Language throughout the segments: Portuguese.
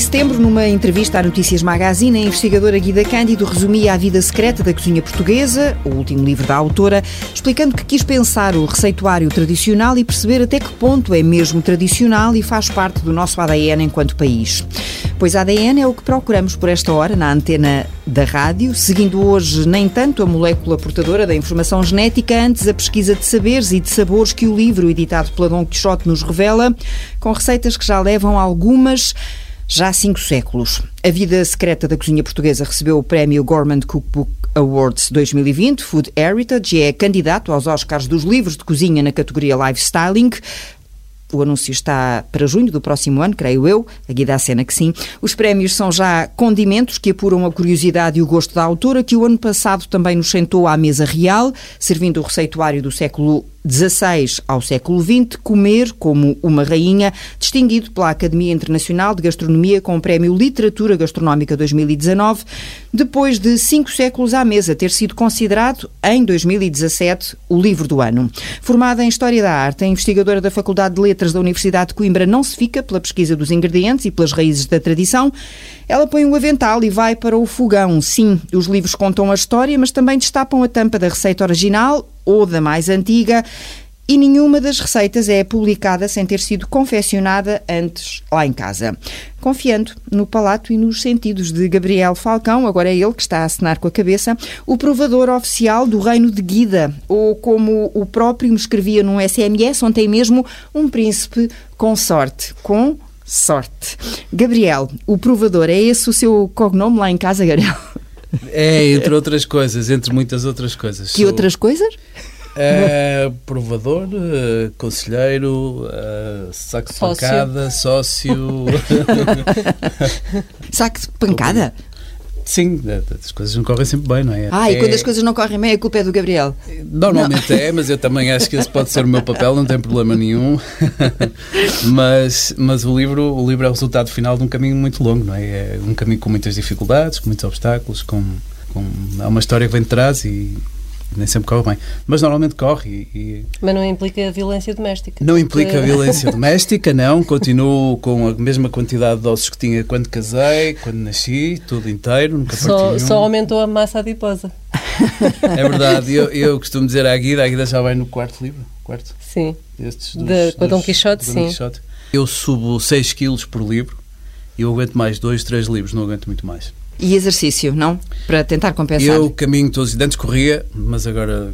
setembro, numa entrevista à Notícias Magazine, a investigadora Guida Cândido resumia a vida secreta da cozinha portuguesa, o último livro da autora, explicando que quis pensar o receituário tradicional e perceber até que ponto é mesmo tradicional e faz parte do nosso ADN enquanto país. Pois ADN é o que procuramos por esta hora na antena da rádio, seguindo hoje nem tanto a molécula portadora da informação genética, antes a pesquisa de saberes e de sabores que o livro editado pela Dom Quixote nos revela, com receitas que já levam algumas já há cinco séculos. A vida secreta da cozinha portuguesa recebeu o prémio Gourmand Cookbook Awards 2020, Food Heritage, e é candidato aos Oscars dos livros de cozinha na categoria Lifestyling. O anúncio está para junho do próximo ano, creio eu. A Guida cena que sim. Os prémios são já condimentos que apuram a curiosidade e o gosto da autora, que o ano passado também nos sentou à mesa real, servindo o receituário do século XVI ao século XX, comer como uma rainha, distinguido pela Academia Internacional de Gastronomia com o Prémio Literatura Gastronómica 2019, depois de cinco séculos à mesa ter sido considerado, em 2017, o livro do ano. Formada em História da Arte, a investigadora da Faculdade de Letras da Universidade de Coimbra não se fica pela pesquisa dos ingredientes e pelas raízes da tradição. Ela põe o avental e vai para o fogão. Sim, os livros contam a história, mas também destapam a tampa da receita original ou da mais antiga e nenhuma das receitas é publicada sem ter sido confeccionada antes lá em casa. Confiando no palato e nos sentidos de Gabriel Falcão, agora é ele que está a assinar com a cabeça, o provador oficial do Reino de Guida, ou como o próprio me escrevia num SMS, onde tem mesmo um príncipe com sorte, com sorte. Gabriel, o provador, é esse o seu cognome lá em casa, Gabriel? É, entre outras coisas, entre muitas outras coisas. Que Sou... outras coisas? É, provador, uh, conselheiro, uh, saco de sócio. pancada, sócio. saco de pancada? Sim, as coisas não correm sempre bem, não é? Ah, e quando as coisas não correm bem, a culpa é do Gabriel. Normalmente não. é, mas eu também acho que esse pode ser o meu papel, não tem problema nenhum. mas mas o, livro, o livro é o resultado final de um caminho muito longo, não é? É um caminho com muitas dificuldades, com muitos obstáculos, com, com é uma história que vem de trás e nem sempre corre bem. Mas normalmente corre. E, e... Mas não implica violência doméstica. Não implica porque... violência doméstica, não. Continuo com a mesma quantidade de ossos que tinha quando casei, quando nasci, tudo inteiro, nunca só, só aumentou a massa adiposa. É verdade. Eu, eu costumo dizer à Guida, a Guida já vai no quarto livro. Quarto? Sim. Destes, dos, de, com Dom Quixote, sim. Quixote. Eu subo 6 quilos por livro e eu aguento mais 2, 3 livros, não aguento muito mais. E exercício, não? Para tentar compensar. Eu caminho todos os antes corria, mas agora,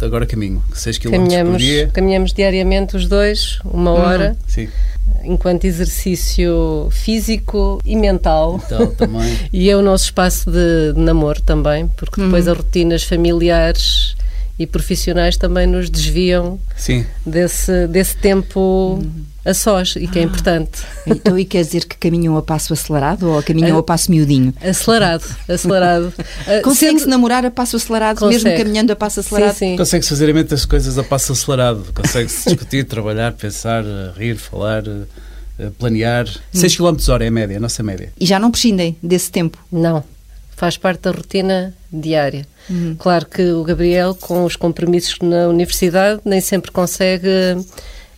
agora caminho. 6 km caminhamos, por dia. Caminhamos diariamente os dois, uma uhum. hora. Sim. Enquanto exercício físico e mental. Também. e é o nosso espaço de, de namoro também, porque depois uhum. as rotinas familiares e profissionais também nos desviam Sim. Desse, desse tempo uhum. A sós e que é ah. importante. Então, e quer dizer que caminham a passo acelerado ou caminham a, a passo miudinho? Acelerado, acelerado. Consegue-se namorar a passo acelerado, Consegue. mesmo caminhando a passo acelerado? Sim, sim. Consegue-se fazer imensas coisas a passo acelerado. Consegue-se discutir, trabalhar, pensar, rir, falar planear. 6 km hora é a média, a nossa média. E já não prescindem desse tempo? Não. Faz parte da rotina diária. Uhum. Claro que o Gabriel, com os compromissos na universidade, nem sempre consegue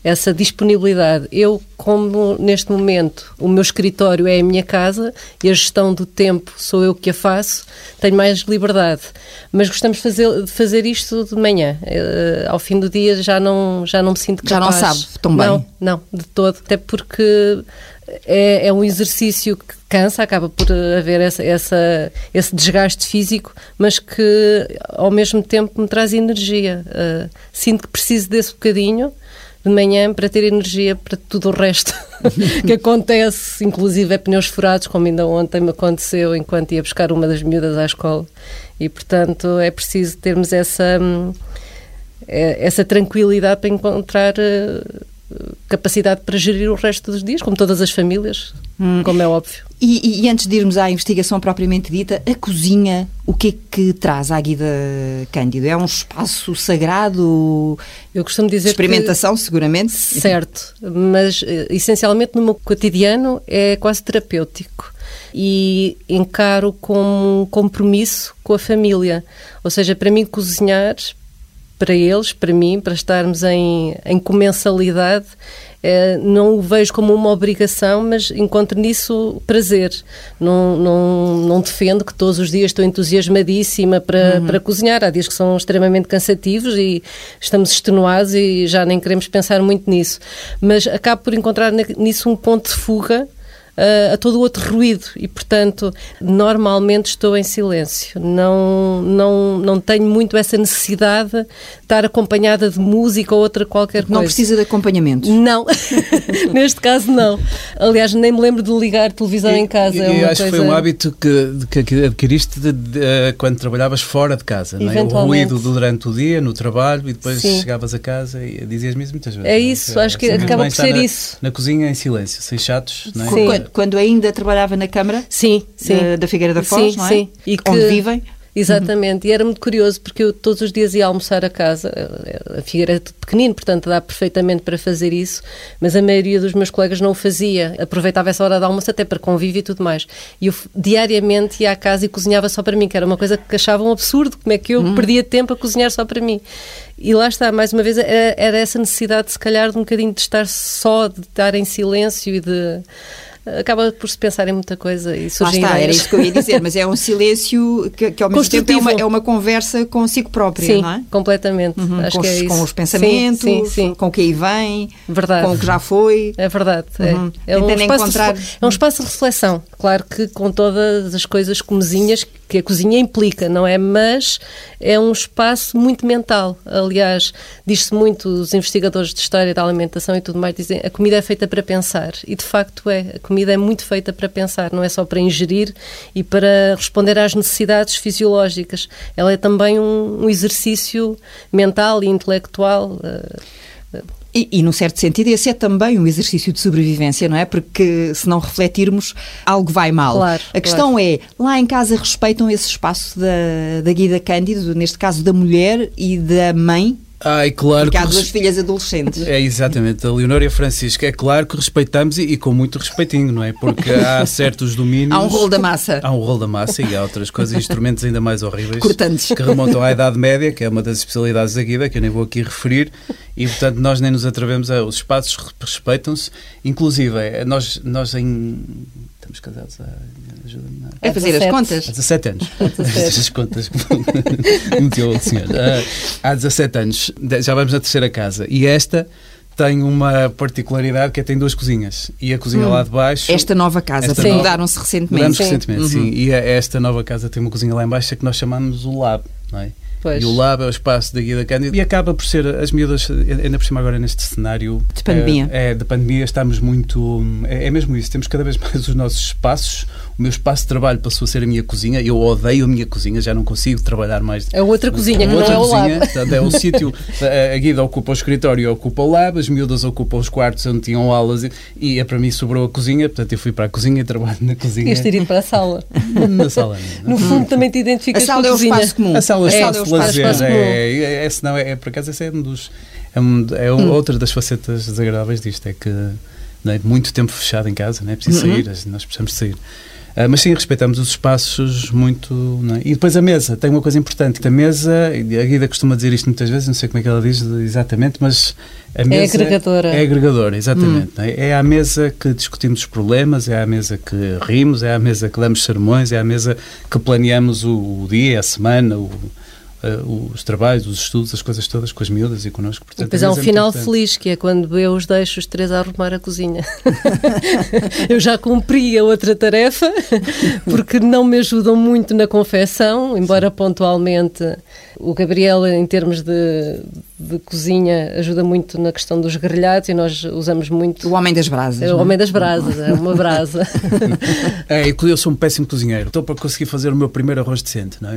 essa disponibilidade. Eu, como neste momento o meu escritório é a minha casa e a gestão do tempo sou eu que a faço, tenho mais liberdade. Mas gostamos de fazer, de fazer isto de manhã. Uh, ao fim do dia já não, já não me sinto capaz. Já não sabe tão bem? Não, não, de todo. Até porque é, é, um exercício que cansa, acaba por haver essa, essa, esse desgaste físico, mas que ao mesmo tempo me traz energia. Uh, sinto que preciso desse bocadinho de manhã para ter energia para tudo o resto que acontece, inclusive é pneus furados, como ainda ontem me aconteceu enquanto ia buscar uma das miúdas à escola. E portanto é preciso termos essa, hum, é, essa tranquilidade para encontrar uh, capacidade para gerir o resto dos dias, como todas as famílias, hum. como é óbvio. E, e, antes de irmos à investigação propriamente dita, a cozinha, o que é que traz à Guida Cândido? É um espaço sagrado? Eu costumo dizer experimentação, que, seguramente. Certo, mas eh, essencialmente no meu cotidiano é quase terapêutico e encaro como um compromisso com a família. Ou seja, para mim cozinhar para eles, para mim, para estarmos em, em comensalidade, é, não o vejo como uma obrigação, mas encontro nisso prazer. Não, não, não defendo que todos os dias estou entusiasmadíssima para, uhum. para cozinhar. Há dias que são extremamente cansativos e estamos extenuados e já nem queremos pensar muito nisso. Mas acabo por encontrar nisso um ponto de fuga a, a todo o outro ruído e, portanto, normalmente estou em silêncio. Não, não, não tenho muito essa necessidade de estar acompanhada de música ou outra qualquer coisa. Não precisa de acompanhamento? Não, neste caso não. Aliás, nem me lembro de ligar televisão e, em casa. É eu acho coisa... que foi um hábito que, que adquiriste de, de, de, quando trabalhavas fora de casa, não é? O ruído durante o dia, no trabalho, e depois Sim. chegavas a casa e dizias-me isso muitas vezes. É, é? isso, acho que acaba por ser na, isso. Na cozinha em silêncio, sem chatos, não é? Sim quando ainda trabalhava na Câmara sim, sim. Da, da Figueira da Foz, sim, não é? Sim, e que, onde vivem. Exatamente, uhum. e era muito curioso porque eu todos os dias ia almoçar a casa. A Figueira é pequenino, portanto dá perfeitamente para fazer isso, mas a maioria dos meus colegas não o fazia. Aproveitava essa hora de almoço até para convívio e tudo mais. E eu diariamente ia à casa e cozinhava só para mim, que era uma coisa que achavam um absurdo, como é que eu uhum. perdia tempo a cozinhar só para mim. E lá está, mais uma vez, era, era essa necessidade, se calhar, de um bocadinho de estar só, de estar em silêncio e de acaba por se pensar em muita coisa e surgem Lá está, era isso que eu ia dizer, mas é um silêncio que, que ao mesmo tempo é uma, é uma conversa consigo própria, sim, não é? completamente. Uhum, Acho com, que é os, isso. com os pensamentos, sim, sim, com o que aí vem, verdade. com o que já foi. É verdade. É. Uhum. É, um encontrar... de, é um espaço de reflexão, claro que com todas as coisas comezinhas que a cozinha implica, não é? Mas é um espaço muito mental. Aliás, diz-se muito, os investigadores de história da alimentação e tudo mais dizem a comida é feita para pensar. E de facto é. A comida é muito feita para pensar, não é só para ingerir e para responder às necessidades fisiológicas. Ela é também um, um exercício mental e intelectual. Uh, e, e, num certo sentido, esse é também um exercício de sobrevivência, não é? Porque se não refletirmos, algo vai mal. Claro, a questão claro. é, lá em casa respeitam esse espaço da, da Guida Cândido, neste caso da mulher e da mãe, Ai, claro Porque há duas filhas adolescentes. É, exatamente. A Leonor e a Francisca. É claro que respeitamos e, e, com muito respeitinho, não é? Porque há certos domínios... Há um rolo da massa. Há um rolo da massa e há outras coisas, instrumentos ainda mais horríveis. Cortantes. Que remontam à Idade Média, que é uma das especialidades da Guida, que eu nem vou aqui referir. E, portanto, nós nem nos atrevemos a... Os espaços respeitam-se. Inclusive, nós, nós em Estamos casados há. Ajuda-me. É fazer as contas? Há 17 anos. as contas. Meteu o senhor. Uh, há 17 anos. Já vamos na terceira casa. E esta tem uma particularidade que é tem duas cozinhas. E a cozinha hum. lá de baixo. Esta nova casa, esta mudaram-se recentemente. Mudaram-se recentemente, uhum. sim. E esta nova casa tem uma cozinha lá embaixo que nós chamamos o Lab, não é? Pois. E o Lab é o espaço da Guia da Cândida. E acaba por ser, as miúdas, ainda por cima agora neste cenário... De pandemia. É, é de pandemia, estamos muito... É, é, mesmo isso, temos cada vez mais os nossos espaços. O meu espaço de trabalho passou a ser a minha cozinha. Eu odeio a minha cozinha, já não consigo trabalhar mais... A outra cozinha, que outra não é o cozinha, Lab. É o sítio... A Guida ocupa o escritório, ocupa o Lab, as miúdas ocupam os quartos onde tinham aulas e, e é para mim sobrou a cozinha, portanto eu fui para a cozinha e trabalho na cozinha. Tinhas ter ido para a sala. na sala. Não. No fundo também te identificas com a cozinha. A sala é o espaço comum. A sala é, é o espaço de lazer, é, é, é, é, senão é, é, por acaso, esse é um dos. É, um, é hum. outra das facetas desagradáveis disto, é que é, muito tempo fechado em casa, não é preciso uhum. sair, nós precisamos sair. Uh, mas sim, respeitamos os espaços muito. É? E depois a mesa, tem uma coisa importante. A mesa, a Guida costuma dizer isto muitas vezes, não sei como é que ela diz exatamente, mas a é mesa. É agregadora. É agregadora, exatamente. Hum. É? é à mesa que discutimos os problemas, é à mesa que rimos, é à mesa que damos sermões, é à mesa que planeamos o, o dia, a semana, o uh, os trabalhos, os estudos, as coisas todas com as miúdas e connosco. Portanto, depois há um é final importante. feliz, que é quando eu os deixo os três a arrumar a cozinha. eu já cumpri a outra tarefa, porque não me ajudam muito na confecção, embora Sim. pontualmente o Gabriel, em termos de, de, cozinha, ajuda muito na questão dos grelhados e nós usamos muito. O homem das brasas. É, o homem das brasas, é uma brasa. é, eu sou um péssimo cozinheiro. Estou para conseguir fazer o meu primeiro arroz decente, não é?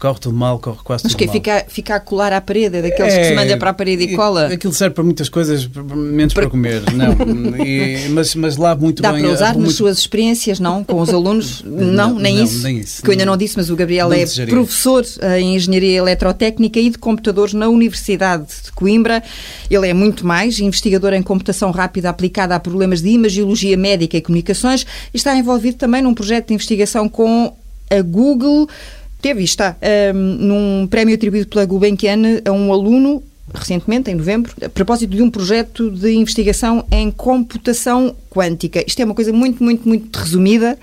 Corre tudo mal, corre quase Mas tudo que mal. Fica, fica a colar à parede, é daqueles é, que se manda para a parede e cola? Aquilo serve para muitas coisas, menos para, para comer, não. E, mas, mas lá muito Dá bem. Dá para usar nas muito... suas experiências, não? Com os alunos? Não, não nem, não, isso. nem isso. Que eu ainda não disse, mas o Gabriel é desejaria. professor eh, em Engenharia Eletrotécnica e de Computadores na Universidade de Coimbra. Ele é muito mais, investigador em computação rápida aplicada a problemas de imagiologia médica e comunicações e está envolvido também num projeto de investigação com a Google Teve está. Um, num prémio atribuído pela Gulbenkian a um aluno recentemente, em novembro, a propósito de um projeto de investigação em computação quântica. Isto é uma coisa muito, muito, muito resumida,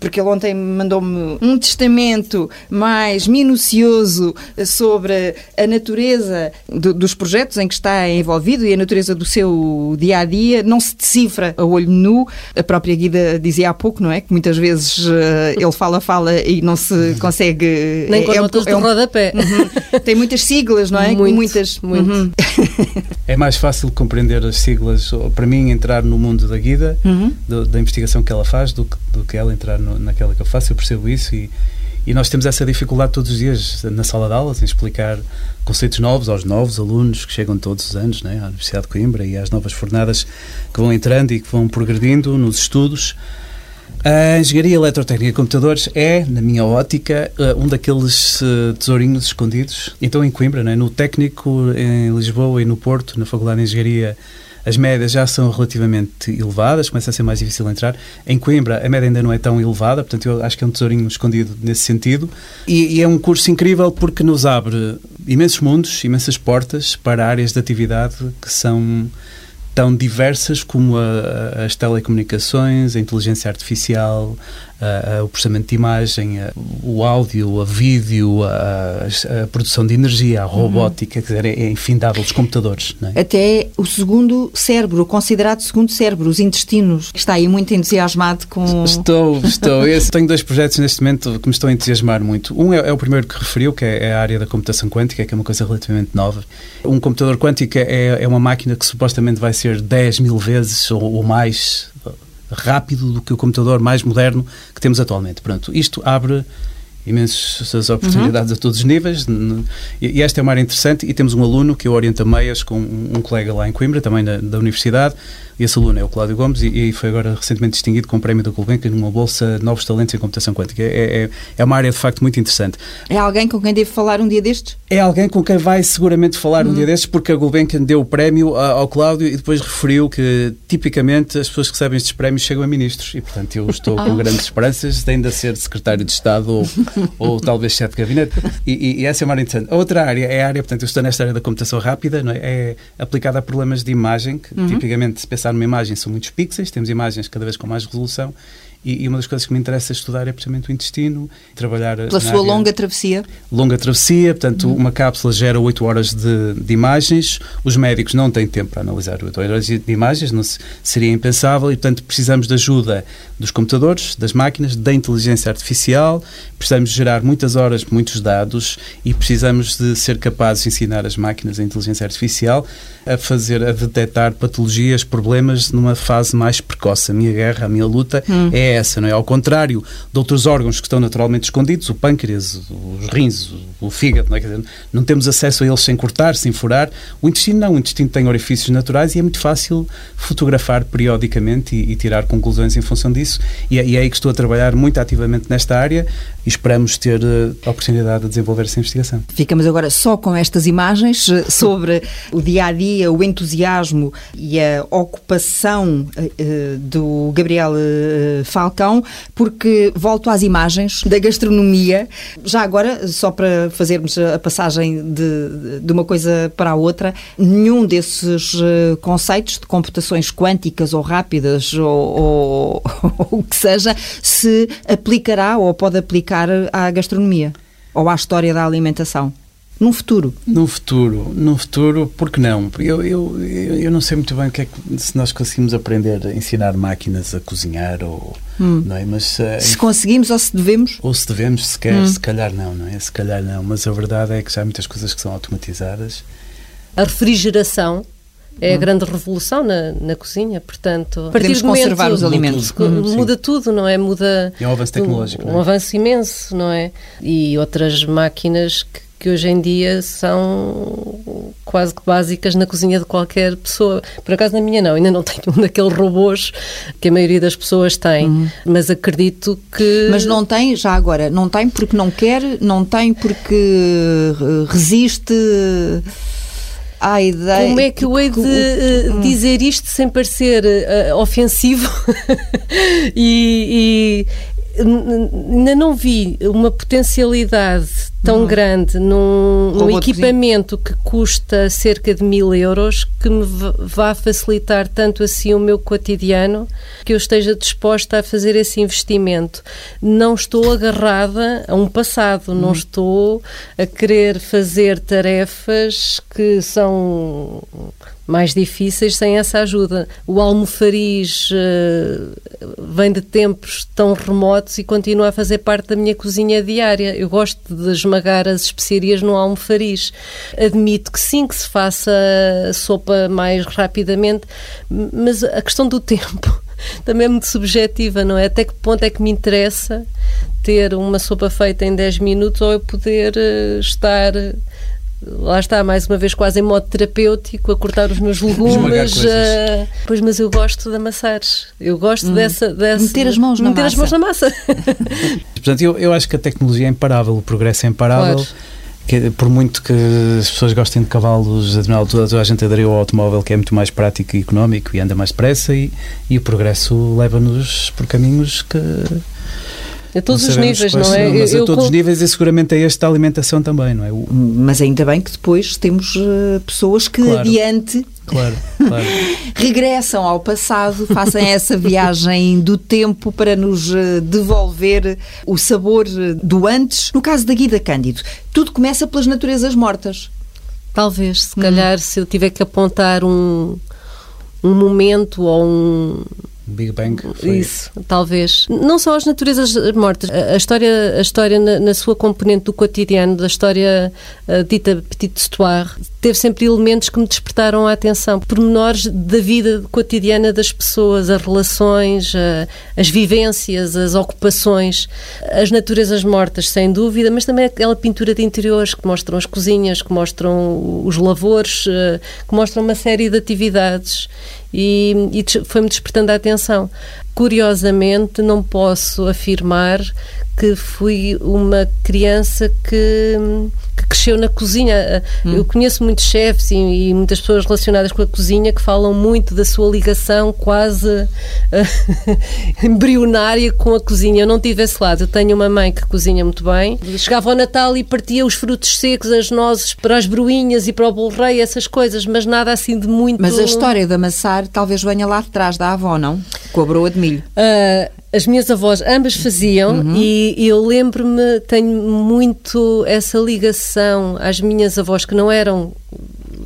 porque ele ontem mandou-me um testamento mais minucioso sobre a natureza do, dos projetos em que está envolvido e a natureza do seu dia a dia. Não se decifra a olho nu. A própria Guida dizia há pouco, não é? Que muitas vezes uh, ele fala, fala e não se consegue. Nem com é, notas é um, de rodapé. Uhum. Tem muitas siglas, não é? Muito, muitas. Muito. Uhum. é mais fácil compreender as siglas, para mim, entrar no mundo da Guida uhum. do, da investigação que ela faz do que, do que ela entrar no, naquela que eu faço. Eu percebo isso e, e nós temos essa dificuldade todos os dias na sala de aulas em explicar conceitos novos aos novos alunos que chegam todos os anos né, à Universidade de Coimbra e às novas fornadas que vão entrando e que vão progredindo nos estudos. A engenharia eletrotécnica de computadores é, na minha ótica, eh, um daqueles eh, tesourinhos escondidos. Então, em Coimbra, né, no técnico, em Lisboa e no Porto, na Faculdade de Engenharia as médias já são relativamente elevadas, começa a ser mais difícil entrar. Em Coimbra, a média ainda não é tão elevada, portanto, eu acho que é um tesourinho escondido nesse sentido. E, e é um curso incrível porque nos abre imensos mundos, imensas portas para áreas de atividade que são tão diversas como a, as telecomunicações, a inteligência artificial, uh, o processamento de imagem, uh, o áudio, a vídeo, a, a, produção de energia, a robótica, uhum. quer dizer, é, é infindável os computadores. É? Até o segundo cérebro, o considerado segundo cérebro, os intestinos, está aí muito entusiasmado com... Estou, estou. Eu tenho dois projetos neste momento que me estão a entusiasmar muito. Um é, é o primeiro que referiu, que é, é a área da computação quântica, que é uma coisa relativamente nova. Um computador quântico é, é uma máquina que supostamente vai ser 10 mil vezes ou, ou mais rápido do que o computador mais moderno que temos atualmente. Pronto, isto abre imensas oportunidades uhum. a todos os níveis e esta é uma área interessante e temos um aluno que eu oriento a meias com um colega lá em Coimbra, também da, da universidade esse aluno é o Cláudio Gomes e, e foi agora recentemente distinguido com o prémio da Gulbenkian numa bolsa Novos Talentos em Computação Quântica. É, é, é, uma área de facto muito interessante. É alguém com quem devo falar um dia destes? É alguém com quem vai seguramente falar um dia destes porque a Gulbenkian deu o prémio ao Cláudio e depois referiu que tipicamente as pessoas que recebem estes prémios chegam a ministros e portanto eu estou com ah. grandes esperanças de ainda ser secretário de Estado ou, ou talvez chefe de gabinete e, e, e, essa é uma área interessante. A outra área é a área, portanto eu estou nesta área da computação rápida, não é? é aplicada a problemas de imagem que uhum. tipicamente se pensar numa imagem são muitos pixels, temos imagens cada vez com mais resolução e, e, uma das coisas que me interessa estudar é precisamente o intestino, trabalhar... Pela sua longa travessia? Longa travessia, portanto, uhum. uma cápsula gera 8 horas de, de, imagens, os médicos não têm tempo para analisar 8 horas de imagens, não se, seria impensável, e portanto precisamos de ajuda dos computadores, das máquinas, da inteligência artificial, precisamos gerar muitas horas, muitos dados, e precisamos de ser capazes de ensinar as máquinas a inteligência artificial a fazer, a detectar patologias, problemas numa fase mais precoce. A minha guerra, a minha luta uhum. é essa, não é? Ao contrário de outros órgãos que estão naturalmente escondidos, o pâncreas, os rins, o fígado, não, é? dizer, não temos acesso a eles sem cortar, sem furar. O intestino não, o intestino tem orifícios naturais e é muito fácil fotografar periodicamente e, e tirar conclusões em função disso. E é, e é, aí que estou a trabalhar muito ativamente nesta área e esperamos ter uh, a oportunidade de desenvolver essa investigação. Ficamos agora só com estas imagens eh, sobre o dia a dia, o entusiasmo e a ocupação uh, do Gabriel uh, Falcão, porque volto às imagens da gastronomia. Já agora, só para fazermos a passagem de, de uma coisa para a outra, nenhum desses uh, conceitos de computações quânticas ou rápidas ou, ou, ou o que seja se aplicará ou pode aplicar à gastronomia ou à história da alimentação num futuro? Num futuro, num futuro, porque não? Eu, eu, eu não sei muito bem o que é que, se nós conseguimos aprender a ensinar máquinas a cozinhar ou hum. não é? Mas uh, se conseguimos ou se devemos? Ou se devemos, se quer, hum. se calhar não, não é? Se calhar não, mas a verdade é que já há muitas coisas que são automatizadas. A refrigeração é a hum. grande revolução na, na cozinha, portanto... Podemos conservar os alimentos. Muda, muda tudo, não é? Muda... É um avanço tecnológico, Um, um é? avanço imenso, não é? E outras máquinas que que hoje em dia são quase que básicas na cozinha de qualquer pessoa. Por acaso na minha não, ainda não tenho um daqueles robôs que a maioria das pessoas tem, uhum. mas acredito que... Mas não tem, já agora, não tem porque não quer, não tem porque resiste à ideia... Como é que eu hei de uh, dizer isto sem parecer uh, ofensivo? E, e ainda não vi uma potencialidade tão uhum. grande num, num equipamento que custa cerca de mil euros que me vá facilitar tanto assim o meu cotidiano que eu esteja disposta a fazer esse investimento. Não estou agarrada a um passado, uhum. não estou a querer fazer tarefas que são mais difíceis sem essa ajuda. O almofariz uh, vem de tempos tão remotos e continua a fazer parte da minha cozinha diária. Eu gosto de esmagar as especiarias no almofariz. Admito que sim, que se faça sopa mais rapidamente, mas a questão do tempo também é muito subjetiva, não é? Até que ponto é que me interessa ter uma sopa feita em 10 minutos ou eu poder uh, estar lá está, mais uma vez quase em modo terapêutico, a cortar os meus legumes. Uh, pois, mas eu gosto de amassar. Eu gosto hum. dessa, dessa. Meter as mãos na meter massa. as mãos na massa. Portanto, eu, eu acho que a tecnologia é imparável, o progresso é imparável. Claro. Que, por muito que as pessoas gostem de cavalos, a determinada altura a gente aderiu ao automóvel que é muito mais prático e económico e anda mais depressa e, e o progresso leva-nos por caminhos que a todos os níveis, não é? Não, mas eu, a todos os níveis e seguramente é este da alimentação também, não é? O... Mas ainda bem que depois temos uh, pessoas que claro. adiante Claro, claro. regressam ao passado, fazem essa viagem do tempo para nos eh, devolver o sabor eh, do antes. No caso da Guida Cândido, tudo começa pelas naturezas mortas. Talvez, se calhar, hum. se eu tiver que apontar um, um momento ou um, Big Bang. Foi... Isso, talvez. Não só as naturezas mortas. A, história, a história na, na, sua componente do cotidiano, da história uh, dita petite histoire, teve sempre elementos que me despertaram a atenção. Pormenores da vida cotidiana das pessoas, as relações, uh, as vivências, as ocupações, as naturezas mortas, sem dúvida, mas também aquela pintura de interiores que mostram as cozinhas, que mostram os lavores, uh, que mostram uma série de atividades e, e foi-me despertando a atenção. Curiosamente, não posso afirmar que fui uma criança que, que cresceu na cozinha. Hum. Eu conheço muitos chefes e, e, muitas pessoas relacionadas com a cozinha que falam muito da sua ligação quase uh, embrionária com a cozinha. Eu não tive esse lado. Eu tenho uma mãe que cozinha muito bem. Chegava ao Natal e partia os frutos secos, as nozes para as bruinhas e para o bolo rei, essas coisas, mas nada assim de muito... Mas a história de amassar talvez venha lá de trás da avó, não? Com a broa de milho. Uh, as minhas avós ambas faziam uhum. e, eu lembro-me, tenho muito essa ligação às minhas avós que não eram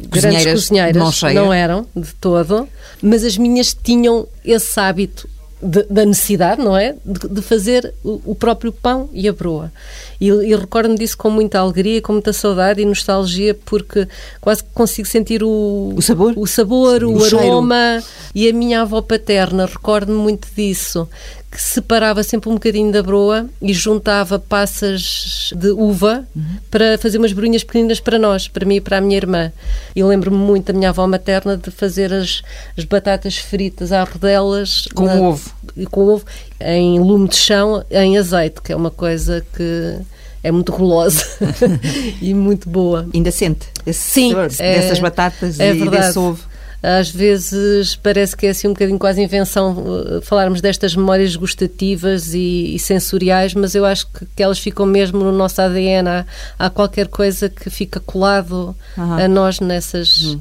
grandes cozinheiras, não eram de todo, mas as minhas tinham esse hábito de, da necessidade, não é? De, de fazer o, o, próprio pão e a broa. E, e recordo-me disso com muita alegria, com muita saudade e nostalgia, porque quase que consigo sentir o, o sabor, o, sabor, o, o aroma. E a minha avó paterna, recordo-me muito disso, que separava sempre um bocadinho da broa e juntava passas de uva uhum. para fazer umas broinhas pequeninas para nós, para mim e para a minha irmã. E lembro-me muito da minha avó materna de fazer as, as batatas fritas à rodelas. Com na, ovo. Com ovo, em lume de chão, em azeite, que é uma coisa que é muito rolosa e muito boa. Ainda sente esse Sim, sabor é, dessas batatas é e verdade. desse ovo às vezes parece que é assim um bocadinho quase invenção uh, falarmos destas memórias gustativas e, e sensoriais, mas eu acho que, que, elas ficam mesmo no nosso ADN. Há, há qualquer coisa que fica colado uhum. a nós nessas. Uhum.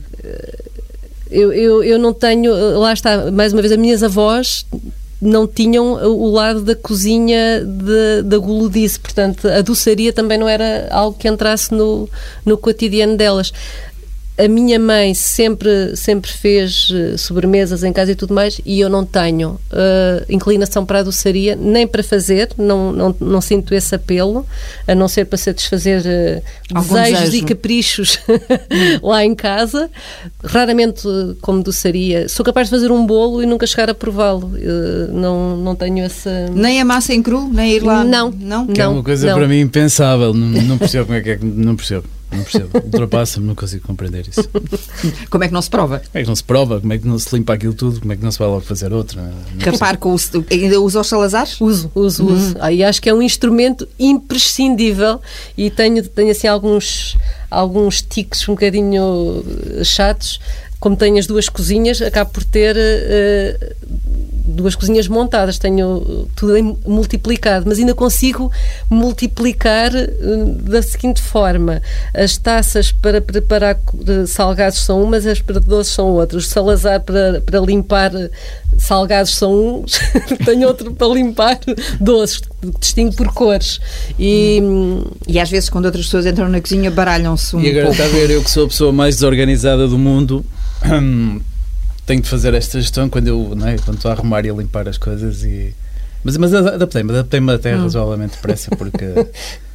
Eu, eu, eu não tenho, uh, lá está, mais uma vez, as minhas avós não tinham o lado da cozinha de, da guludice, portanto a doçaria também não era algo que entrasse no, no cotidiano delas a minha mãe sempre, sempre fez eh, sobremesas em casa e tudo mais, e eu não tenho uh, inclinação para a doçaria, nem para fazer, não, não, não sinto esse apelo, a não ser para satisfazer uh, desejos desejo. e caprichos lá em casa. Raramente como doçaria. Sou capaz de fazer um bolo e nunca chegar a prová-lo. Uh, não, não tenho essa. Nem a massa em cru, nem ir lá. Não, não. Que é uma coisa não. para mim impensável. Não, não percebo como é que é. Não percebo. Não percebo. Ultrapassa-me, não consigo compreender isso. Como é que não se prova? Como é que não se prova? Como é que não se limpa aquilo tudo? Como é que não se vai logo fazer outra? Repare com o. Ainda usa os salazares? Uso, uso, uhum. uso. Aí acho que é um instrumento imprescindível e tenho, tenho assim alguns, alguns tiques um bocadinho chatos. Como tenho as duas cozinhas, acabo por ter. Uh, duas cozinhas montadas, tenho tudo multiplicado, mas ainda consigo multiplicar da seguinte forma: as taças para preparar salgados são umas, as para doces são outras. O Salazar para, para limpar salgados são uns, tenho outro para limpar doces, distingo por cores. E, e às vezes, quando outras pessoas entram na cozinha, baralham-se um E agora pouco. está a ver, eu que sou a pessoa mais desorganizada do mundo. tenho de fazer esta gestão quando eu não é, quando estou a arrumar e a limpar as coisas e mas, mas adaptei-me, adaptei-me até hum. razoavelmente depressa porque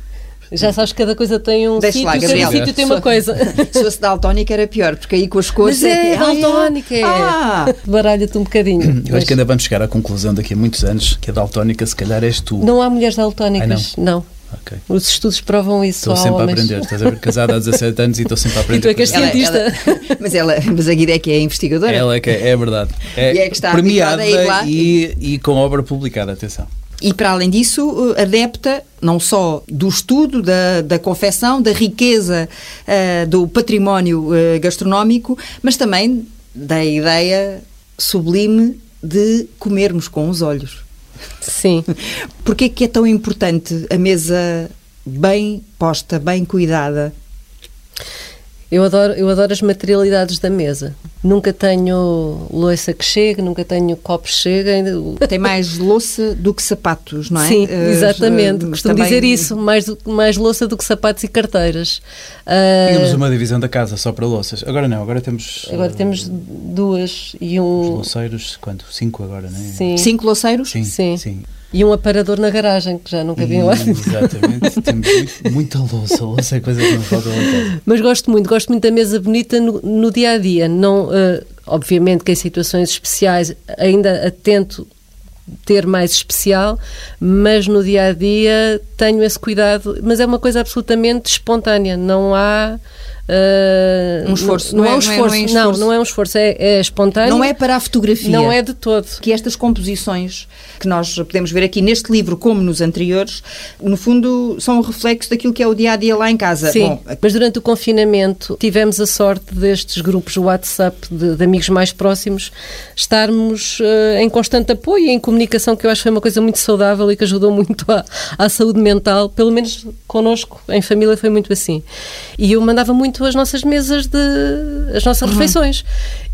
já sabes que cada coisa tem um sítio, cada sítio tem uma coisa. Se fosse daltónica era pior, porque aí com as cores... Mas é, é daltónica, é. Ah. Baralha-te um bocadinho. Eu acho que ainda vamos chegar à conclusão daqui a muitos anos que a daltónica se calhar és tu. Não há mulheres daltónicas, Ai, não. não. Okay. Os estudos provam isso. Estou sempre homens. a aprender. Estás a ver casada há 17 anos e estou sempre a aprender. E tu é que és cientista. Ela, ela, mas, ela, mas a Guida é que é investigadora. Ela é que é, é verdade. É, e é que está premiada e, e com obra publicada, atenção. E, para além disso, adepta não só do estudo, da, da confecção, da riqueza uh, do património uh, gastronómico, mas também da ideia sublime de comermos com os olhos. Sim. Porquê que é tão importante a mesa bem posta, bem cuidada? Eu adoro, eu adoro as materialidades da mesa. Nunca tenho louça que chegue, nunca tenho copos que cheguem. Tem mais louça do que sapatos, não é? Sim, exatamente. Uh, Costumo também... dizer isso, mais, mais louça do que sapatos e carteiras. Uh... Tínhamos uma divisão da casa só para louças. Agora não, agora temos... Agora uh... temos duas e um... Os louceiros, quanto? Cinco agora, não é? Sim. Cinco louceiros? Sim, sim. sim. E um aparador na garagem, que já nunca vi lá. Exatamente, temos muito, muita louça, louça é coisa que não falta Mas gosto muito, gosto muito da mesa bonita no, no dia a dia. Não, uh, obviamente que em situações especiais ainda atento ter mais especial, mas no dia a dia tenho esse cuidado. Mas é uma coisa absolutamente espontânea, não há. Uh, um esforço. Não, não, é, um esforço. Não, é, não, é um esforço. não, não é um esforço, é, é, espontâneo. Não é para a fotografia. Não é de todo. Que estas composições que nós podemos ver aqui neste livro, como nos anteriores, no fundo são um reflexo daquilo que é o dia a dia lá em casa. Sim, Bom, mas durante o confinamento tivemos a sorte destes grupos WhatsApp de, de amigos mais próximos estarmos uh, em constante apoio e em comunicação, que eu acho que foi uma coisa muito saudável e que ajudou muito à, à saúde mental, pelo menos connosco, em família, foi muito assim. E eu mandava muito muito as nossas mesas de. as nossas uhum. refeições.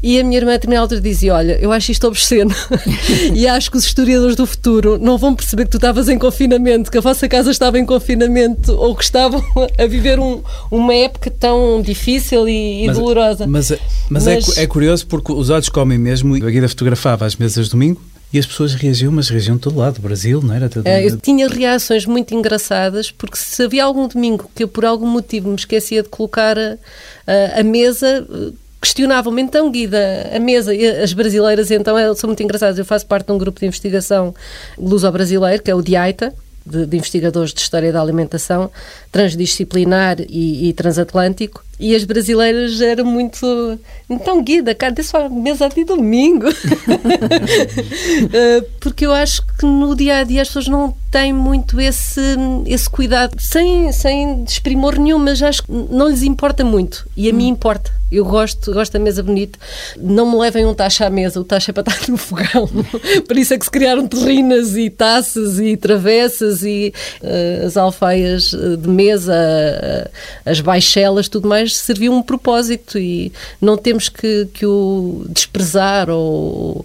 E a minha irmã, a determinada altura, dizia: Olha, eu acho isto obsceno e acho que os historiadores do futuro não vão perceber que tu estavas em confinamento, que a vossa casa estava em confinamento ou que estavam a viver um, uma época tão difícil e, e mas, dolorosa. Mas, mas, é mas, É, é curioso porque os olhos comem mesmo. A Guida fotografava as mesas de domingo e as pessoas reagiam, mas reagiam de todo lado, Brasil, não era? Todo é, eu tinha reações muito engraçadas, porque se havia algum domingo que eu por algum motivo me esquecia de colocar a, a, a mesa, questionavam-me, então Guida, a mesa, e as brasileiras então são muito engraçadas, eu faço parte de um grupo de investigação luso-brasileiro, que é o DIAITA, de, de, investigadores de História da Alimentação, transdisciplinar e, e, transatlântico, e as brasileiras eram muito. Então, Guida, cadê sua mesa de domingo? Eh, porque eu acho que no dia a dia as pessoas não têm muito esse, esse cuidado, sem, sem desprimor nenhum, mas acho que não lhes importa muito, e a hum. mim importa. Eu gosto, gosto da mesa bonita. Não me levem um tacho à mesa, o tacho é para estar no fogão. Por isso é que se criaram terrinas e taças e travessas e uh, as alfaias eh, de mesa, uh, as baixelas, tudo mais, serviu um propósito e não temos que, que o desprezar ou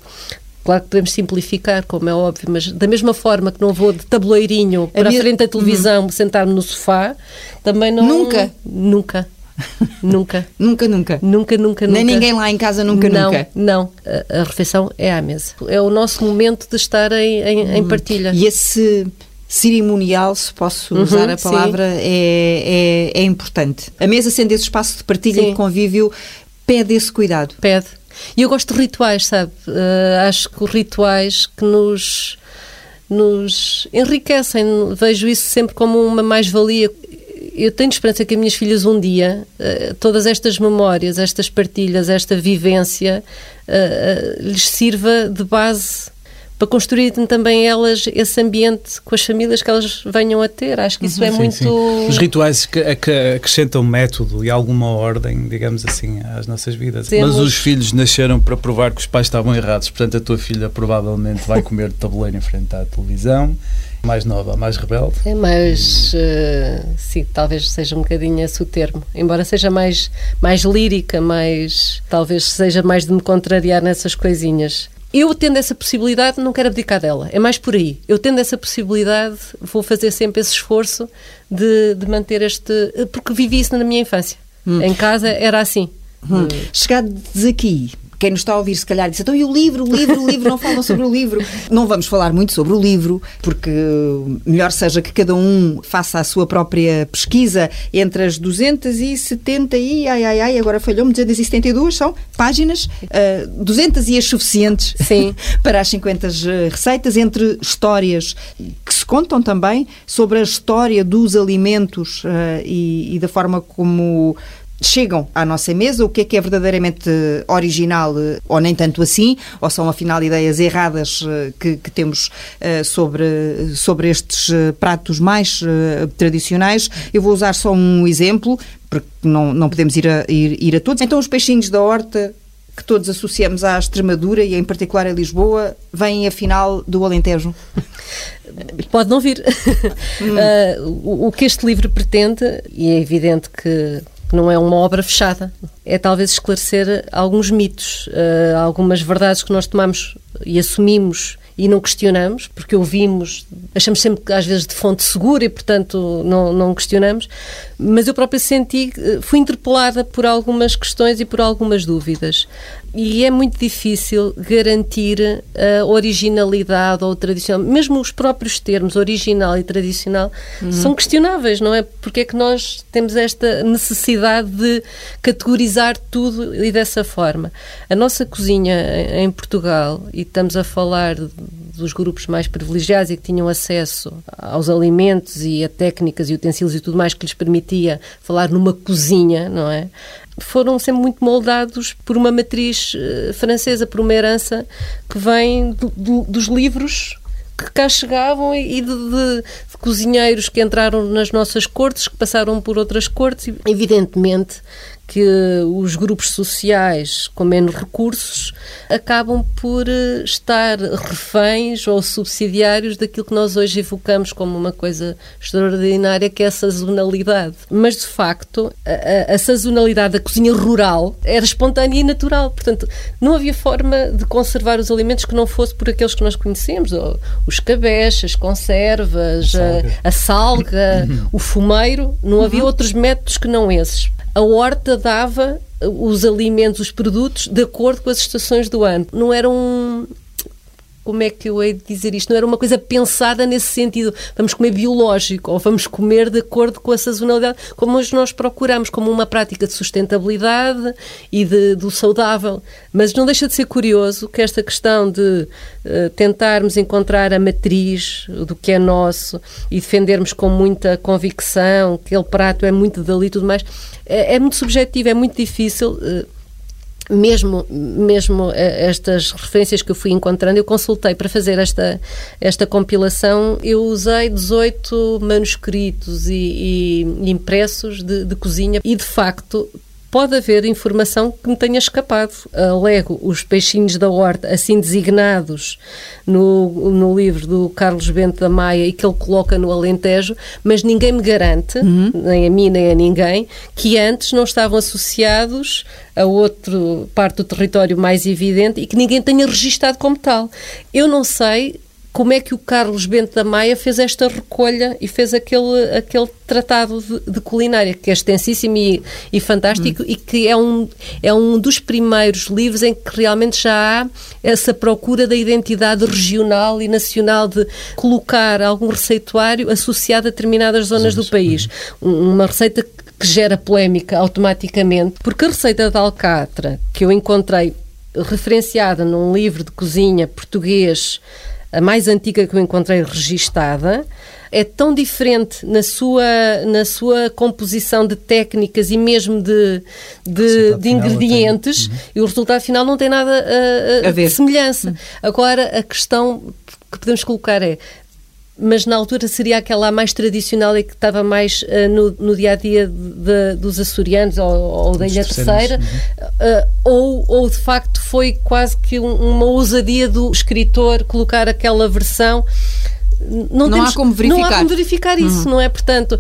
Claro que podemos simplificar, como é óbvio, mas da mesma forma que não vou de tabuleirinho para a, minha... frente da televisão, uhum. sentar-me no sofá, também não. Nunca. Nunca. Nunca. nunca, nunca. Nunca, nunca, Nem nunca. ninguém lá em casa nunca, não, nunca. Não, a, a, refeição é à mesa. É o nosso momento de estar em, em, hum. em partilha. E esse cerimonial, se posso uhum, usar a palavra, é, é, é, importante. A mesa sendo esse espaço de partilha sim. e de convívio pede esse cuidado. Pede. E eu gosto de rituais, sabe? Uh, acho que os rituais que nos nos enriquecem. Vejo isso sempre como uma mais-valia eu tenho esperança que as minhas filhas um dia, uh, todas estas memórias, estas partilhas, esta vivência, uh, lhes sirva de base para construir também elas esse ambiente com as famílias que elas venham a ter. Acho que isso é Sim, muito. sim. Os rituais que, que acrescentam método e alguma ordem, digamos assim, às nossas vidas. Temos- Mas os filhos nasceram para provar que os pais estavam errados. Portanto, a tua filha provavelmente vai comer de tabuleiro em frente à televisão. Mais nova, mais rebelde. É mais, eh, sim, talvez seja um bocadinho esse o termo. Embora seja mais, mais lírica, mais, talvez seja mais de me contrariar nessas coisinhas. Eu tendo essa possibilidade, não quero abdicar dela. É mais por aí. Eu tendo essa possibilidade, vou fazer sempre esse esforço de, de manter este. Porque vivi isso na minha infância. Em casa era assim. Hum. Chegados aqui, quem nos está a ouvir, se calhar, disse: então e o livro, o livro, o livro, não falam sobre o livro. Não vamos falar muito sobre o livro, porque melhor seja que cada um faça a sua própria pesquisa entre as 270 e, ai, ai, ai, agora falhou-me, 272 são páginas, ah, 200 e as suficientes Sim. para as 50 receitas, entre histórias que se contam também sobre a história dos alimentos ah, e, e da forma como chegam à nossa mesa, o que é que é verdadeiramente original eh, ou nem tanto assim, ou são afinal ideias erradas eh, que, que temos eh, sobre, sobre estes pratos mais tradicionais. Eu vou usar só um exemplo, porque não, não podemos ir a, ir, ir a todos. Então, os peixinhos da horta que todos associamos à Extremadura e em particular a Lisboa, vêm afinal do Alentejo. Pode não vir. Ah, o, o que este livro pretende, e é evidente que não é uma obra fechada, é talvez esclarecer alguns mitos, ah, algumas verdades que nós tomamos e assumimos e não questionamos, porque ouvimos, achamos sempre que às vezes de fonte segura e, portanto, não, não questionamos, mas eu própria senti, eh, fui interpelada por algumas questões e por algumas dúvidas. E é muito difícil garantir a originalidade ou tradicional. Mesmo os próprios termos original e tradicional são questionáveis, não é? Porque é que nós temos esta necessidade de categorizar tudo e dessa forma? A nossa cozinha em em Portugal, e estamos a falar dos grupos mais privilegiados e que tinham acesso aos alimentos e a técnicas e utensílios e tudo mais que lhes permitia falar numa cozinha, não é? Foram sempre muito moldados por uma matriz eh, francesa, por uma herança que vem do- do- dos livros que cá chegavam e de, de- de cozinheiros que entraram nas nossas cortes, que passaram por outras cortes. Evidentemente que os grupos sociais com menos recursos acabam por eh, estar reféns ou subsidiários daquilo que nós hoje evocamos como uma coisa extraordinária, que é a sazonalidade. Mas, de facto, a, a- a sazonalidade da cozinha rural era espontânea e natural. Portanto, não havia forma de conservar os alimentos que não fosse por aqueles que nós conhecemos, ou os cabés, as conservas, a, a salga, o fumeiro. Não havia outros métodos que não esses. A horta dava os alimentos, os produtos, de acordo com as estações do ano. Não era um. Como é que eu hei de dizer isto? Não era uma coisa pensada nesse sentido. Vamos comer biológico ou vamos comer de acordo com a sazonalidade, como hoje nós procuramos, como uma prática de sustentabilidade e de, do saudável. Mas não deixa de ser curioso que esta questão de eh, tentarmos encontrar a matriz do que é nosso e defendermos com muita convicção que aquele prato é muito dali e tudo mais, é, é muito subjetivo, é muito difícil. eh, mesmo, mesmo eh, estas referências que eu fui encontrando, eu consultei para fazer esta, esta compilação, eu usei 18 manuscritos e, e impressos de, de cozinha e, de facto, pode haver informação que me tenha escapado. Alego os peixinhos da horta, assim designados no, no livro do Carlos Bento da Maia e que ele coloca no Alentejo, mas ninguém me garante, nem a mim nem a ninguém, que antes não estavam associados a outra parte do território mais evidente e que ninguém tenha registado como tal. Eu não sei como é que o Carlos Bento da Maia fez esta recolha e fez aquele, aquele tratado de, de culinária, que é extensíssimo e, e fantástico e que é um, é um dos primeiros livros em que realmente já há essa procura da identidade regional e nacional de colocar algum receituário associado a determinadas zonas do país. Um- Uma receita que gera polémica automaticamente, porque a receita de alcatra que eu encontrei referenciada num livro de cozinha português, a mais antiga que eu encontrei registada, é tão diferente na sua, na sua composição de técnicas e mesmo de, de, de ingredientes, uhum. e o resultado final não tem nada a, a, a de semelhança. Uhum. Agora, a questão que podemos colocar é mas na altura seria aquela mais tradicional e que estava mais uh, no, no, dia a dia de, dos açorianos ou, ou da Ilha Terceira, uh, ou, ou de facto foi quase que um, uma ousadia do escritor colocar aquela versão não, não temos, há como verificar. Não há como verificar isso, uhum. não é? Portanto,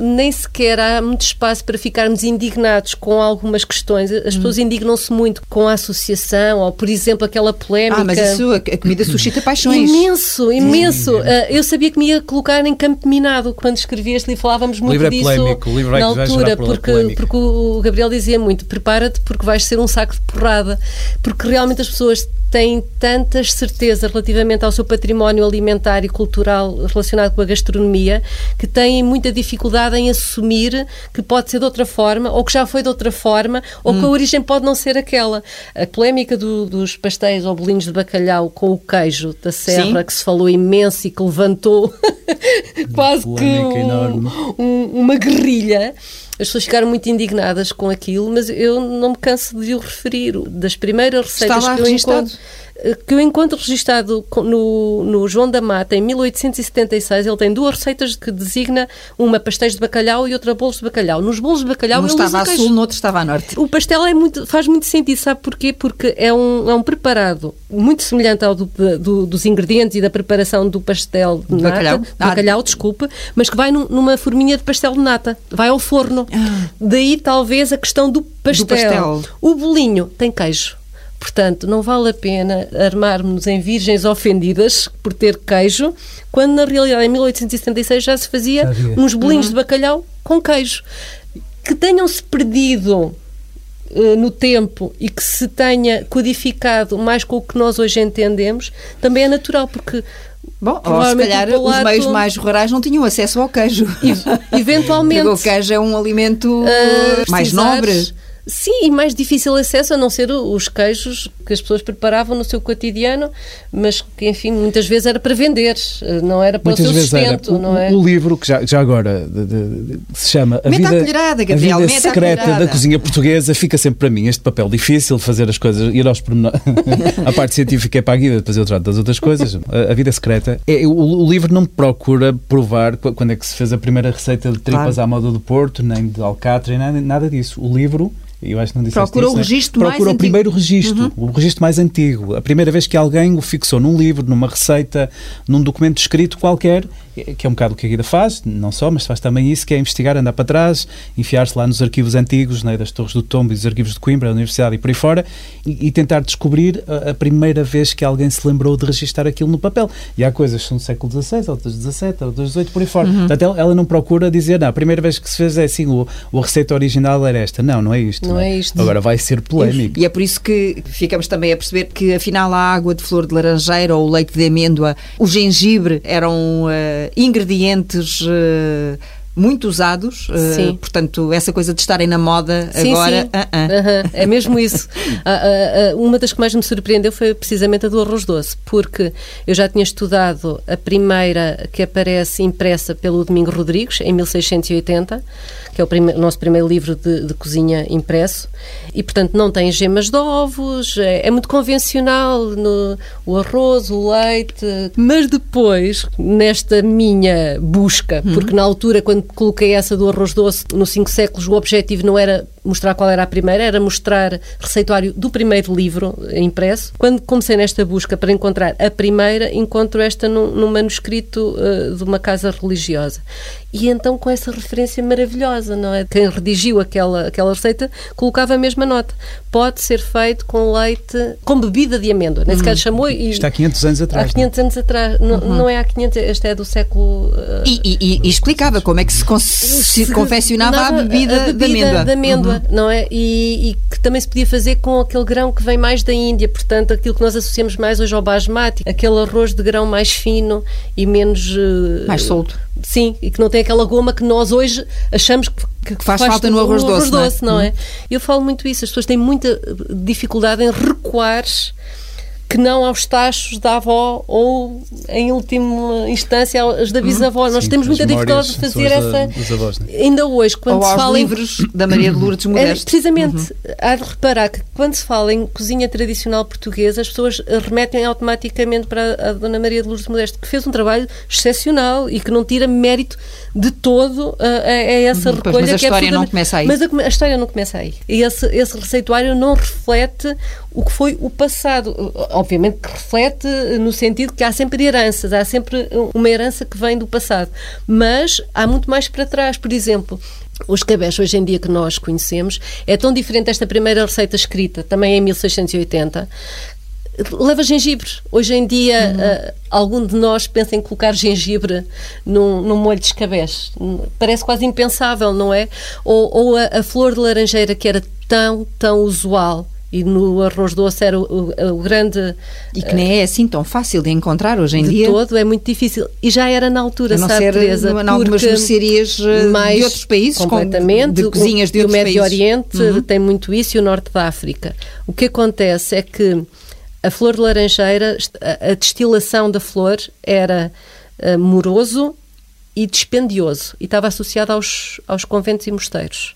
nem sequer há muito espaço para ficarmos indignados com algumas questões. As uhum. pessoas indignam-se muito com a associação, ou, por exemplo, aquela polémica. Ah, mas isso, a comida suscita paixões. Imenso, imenso. Sim, é. Eu sabia que me ia colocar em campo minado quando escrevi este livro. Falávamos muito livro é disso polémico. O livro na altura, porque, porque o Gabriel dizia muito: prepara-te porque vais ser um saco de porrada. Porque realmente as pessoas têm tantas certezas relativamente ao seu património alimentar e cultural relacionado com a gastronomia que têm muita dificuldade em assumir que pode ser de outra forma ou que já foi de outra forma ou hum. que a hum. origem pode não ser aquela. A polémica do, dos pastéis ou bolinhos de bacalhau com o queijo da serra Sim. que se falou imenso e que levantou quase que um, um, uma guerrilha as pessoas ficaram muito indignadas com aquilo, mas eu não me canso de o referir. Das primeiras receitas que eu encontro que eu encontro registado no, no, João da Mata em 1876. Ele tem duas receitas que designa uma pastéis de bacalhau e outra bolos de bacalhau. Nos bolos de bacalhau um estava a sul, no outro estava a norte. O pastel é muito, faz muito sentido, sabe porquê? Porque é um, é um preparado muito semelhante ao do, do, dos ingredientes e da preparação do pastel de, de nata, bacalhau, de bacalhau desculpa, mas que vai num, numa forminha de pastel de nata, vai ao forno. Ah. Daí talvez a questão do pastel. do pastel. O bolinho tem queijo. Portanto, não vale a pena armarmos em virgens ofendidas por ter queijo, quando na realidade em 1876 já se fazia uns bolinhos uhum. de bacalhau com queijo. Que tenham-se perdido uh, no tempo e que se tenha codificado mais com o que nós hoje entendemos, também é natural, porque Bom, ou se calhar os meios mais rurais não tinham acesso ao queijo. Eventualmente. Porque o queijo é um alimento uh, mais nobre. Sim, e mais difícil acesso a não ser os queijos que as pessoas preparavam no seu cotidiano, mas que, enfim, muitas vezes era para vender, não era para muitas o seu sustento, não é? O livro, que já, já agora de, de, de, se chama A Vida, colherada, Gabriel, a vida Secreta da Cozinha Portuguesa, fica sempre para mim este papel difícil de fazer as coisas, ir aos pormenores. a parte científica é para a guida, depois eu trato das outras coisas. A, a Vida Secreta, é, o, o, livro não procura provar quando é que se fez a primeira receita de tripas claro. à moda do Porto, nem de alcatra, nem nada, nada disso. O livro eu acho que não Procura isso, o registro né? Procura o primeiro registro, uhum. o registro mais antigo. A primeira vez que alguém o fixou num livro, numa receita, num documento escrito qualquer, que é um bocado o que a Guida faz, não só, mas faz também isso, que é investigar, andar para trás, enfiar-se lá nos arquivos antigos, né, das Torres do Tombo e dos arquivos de Coimbra, da Universidade e por aí fora, e, e tentar descobrir a, a, primeira vez que alguém se lembrou de registar aquilo no papel. E há coisas que são do século XVI, outras XVII, outras XVIII, por aí fora. Uhum. Portanto, ela, ela, não procura dizer, não, a primeira vez que se fez é assim, o, o receita original era esta. Não, não é isto. Não, não é? é isto. Agora vai ser polémico. E é por isso que ficamos também a perceber que, afinal, a água de flor de laranjeira ou o leite de amêndoa, o gengibre eram uh, ingredientes Uh, muito usados, uh, portanto, essa coisa de estarem na moda sim, agora. Sim. Uh -uh. É mesmo isso. uh, uma das que mais me surpreendeu foi precisamente a do arroz doce, porque eu já tinha estudado a primeira que aparece impressa pelo Domingo Rodrigues, em 1680 que é o prime nosso primeiro livro de, de, cozinha impresso, e portanto não tem gemas de ovos, é, é muito convencional no, o arroz, o leite, mas depois, nesta minha busca, uhum. porque na altura, quando coloquei essa do arroz doce, no cinco séculos, o objetivo não era mostrar qual era a primeira, era mostrar receituário do primeiro livro impresso. Quando comecei nesta busca para encontrar a primeira, encontro esta num, num manuscrito uh, de uma casa religiosa. E então com essa referência maravilhosa, não é? Quem redigiu aquela, aquela receita colocava a mesma nota. Pode ser feito com leite, com bebida de amêndoa. Nem sequer uhum. chamou e... Está há 500 anos atrás. Há 500 não? anos atrás. Uhum. Não, não é há 500, este é do século... Uh, e, e, e, explicava como é que se, se confeccionava a bebida, a bebida de amêndoa. De amêndoa uhum. Não é? E, e, que também se podia fazer com aquele grão que vem mais da Índia, portanto, aquilo que nós associamos mais hoje ao basmati, aquele arroz de grão mais fino e menos... Uh, mais solto. Sim, e que não tem aquela goma que nós hoje achamos que, que, que faz, faz, falta no arroz, doce, não é? doce, não é? Uhum. Eu falo muito isso, as pessoas têm muita dificuldade em recuar que não aos tachos da avó ou, em última instância, aos da bisavó. Nós Sim, temos as muita dificuldade de fazer da- essa. avós, né? Ainda hoje, quando Ou se aos fala em livros da Maria de Lourdes é, Modesto. precisamente, há de reparar que quando se fala em cozinha tradicional portuguesa, as pessoas remetem automaticamente para a Dona Maria de Lourdes Modesto, que fez um trabalho excepcional e que não tira mérito de todo a, a- a essa Uhum, pois, recolha. mas a que é história não absolutamente- começa aí. Mas a, a história não começa aí. E esse, esse receituário não reflete o que foi o passado. Obviamente que reflete no sentido que há sempre heranças, há sempre uma herança que vem do passado. Mas há muito mais para trás. Por exemplo, os cabés hoje em dia que nós conhecemos é tão diferente esta primeira receita escrita, também em 1680, leva gengibre. Hoje em dia, ah, algum de nós pensa em colocar gengibre num, num molho de escabés. Parece quase impensável, não é? Ou, ou a, a flor de laranjeira que era tão, tão usual. E no arroz doce era o, o- o grande E que nem é assim tão fácil de encontrar hoje em de dia. todo, é muito difícil. E já era na altura, não sabe, ser Teresa? em algumas mercearias eh, de outros países, com- completamente, de cozinhas de outros o Médio países. Oriente Uhum. tem muito isso e o Norte da África. O que acontece é que a flor de laranjeira, a, a destilação da flor era eh, moroso e dispendioso e estava associada aos, aos conventos e mosteiros.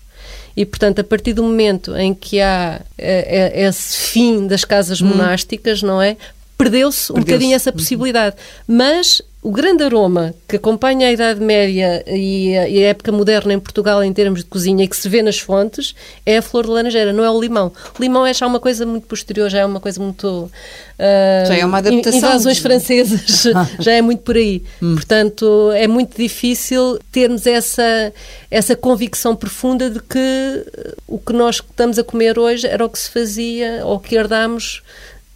E, portanto, a partir do momento em que há eh, eh, esse fim das casas monásticas, não é? Perdeu-se um Perdeu-se. bocadinho essa possibilidade. Mas o grande aroma que acompanha a Idade Média e a, e a época moderna em Portugal em termos de cozinha e que se vê nas fontes é a flor de laranjeira, não é o limão. O limão é já uma coisa muito posterior, já é uma coisa muito. ah, Já é uma adaptação. Invasões francesas, já é muito por aí. Hum. Portanto, é muito difícil termos essa, essa convicção profunda de que o que nós estamos a comer hoje era o que se fazia ou que herdámos.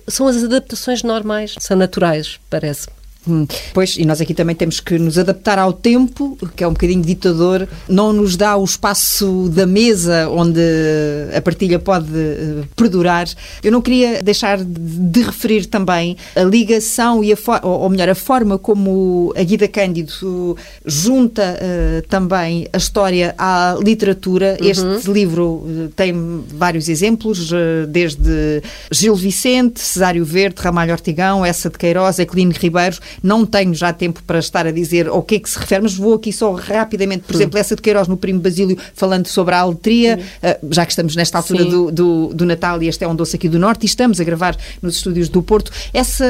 São as adaptações normais, são naturais, parece. Hum, Pois, e nós aqui também temos que nos adaptar ao tempo, que é um bocadinho ditador, não nos dá o espaço da mesa onde a partilha pode eh, perdurar. Eu não queria deixar de, referir também a ligação e a ou melhor, a forma como a Guida Cândido junta eh, também a história à literatura. Este livro eh, tem vários exemplos, desde Gil Vicente, Cesário Verde, Ramalho Ortigão, Essa de Queiroz, Equilino Ribeiro. Não tenho já tempo para estar a dizer ao que é que se refere, mas vou aqui só rapidamente, por exemplo, essa de Queiroz no Primo Basílio, falando sobre a aletria, eh, já que estamos nesta altura Sim. do, do, do Natal e este é um doce aqui do Norte e estamos a gravar nos estúdios do Porto. Essa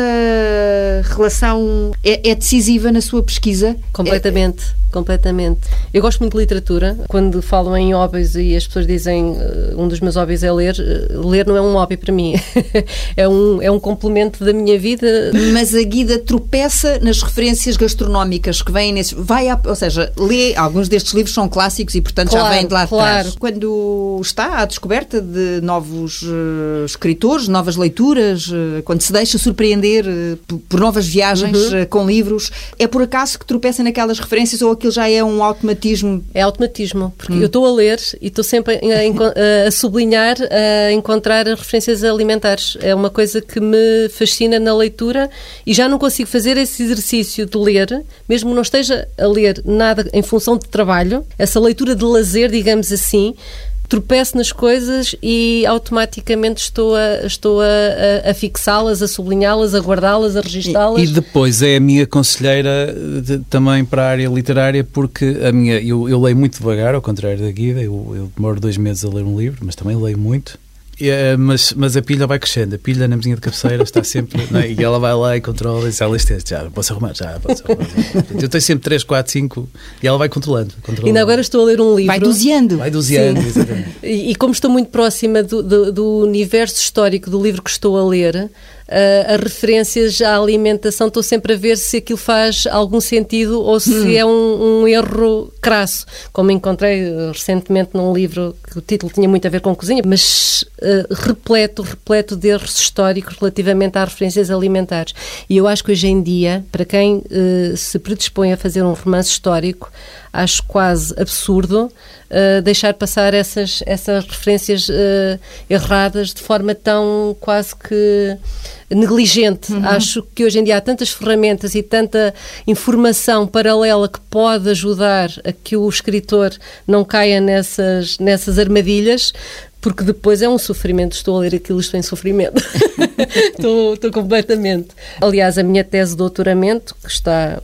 relação é, é decisiva na sua pesquisa? Completamente, completamente. Eu gosto muito de literatura. Quando falam em hobbies e as pessoas dizem eh, um dos meus hobbies é ler, eh, ler não é um hobby para mim. é, um, é um complemento da minha vida. Mas a Guida tropeça nas referências gastronómicas que vêm nesses. Vai à- ou seja, lê. Alguns destes livros são clássicos e, portanto, já Claro, vêm de lá de claro. trás. Quando está à descoberta de novos eh, escritores, novas leituras, eh, quando se deixa surpreender eh, por, por novas viagens Uhum. com livros, é por acaso que tropeça naquelas referências ou aquilo já é um automatismo? É automatismo, porque Hum. eu estou a ler e estou sempre a, enco- a sublinhar, a encontrar referências alimentares. É uma coisa que me fascina na leitura e já não consigo fazer esse exercício de ler, mesmo não esteja a ler nada em função de trabalho, essa leitura de lazer, digamos assim. Tropeço nas coisas e automaticamente estou a, estou a, a- fixá-las, a sublinhá-las, a guardá-las, a registá-las. E depois é a minha conselheira de- também para a área literária, porque a minha, eu, eu leio muito devagar, ao contrário da Guida, eu, eu demoro dois meses a ler um livro, mas também leio muito. Eh, mas, mas a pilha vai crescendo, a pilha na mesinha de cabeceira está sempre, não é? e ela vai lá e controla e diz, ah, leste este, já, posso arrumar, já, posso arrumar. Eu tenho sempre 3, 4, 5 e ela vai controlando. controlando. Ainda agora estou a ler um livro. Vai doseando. Vai doseando, exatamente. E, e como estou muito próxima do, do- do universo histórico do livro que estou a ler, ah, as referências à alimentação, estou sempre a ver se aquilo faz algum sentido ou se é um, um erro crasso. Como encontrei ah, recentemente num livro que o título tinha muito a ver com cozinha, mas ah, repleto, repleto de erros históricos relativamente às referências alimentares. E eu acho que hoje em dia, para quem ah, se predispõe a fazer um romance histórico, acho quase absurdo uh, deixar passar essas, essas referências uh, erradas de forma tão quase que negligente. Acho que hoje em dia há tantas ferramentas e tanta informação paralela que pode ajudar a que o escritor não caia nessas, nessas armadilhas porque depois é um sofrimento. Estou a ler aquilo, estou em sofrimento. estou, estou completamente. Aliás, a minha tese de doutoramento, que está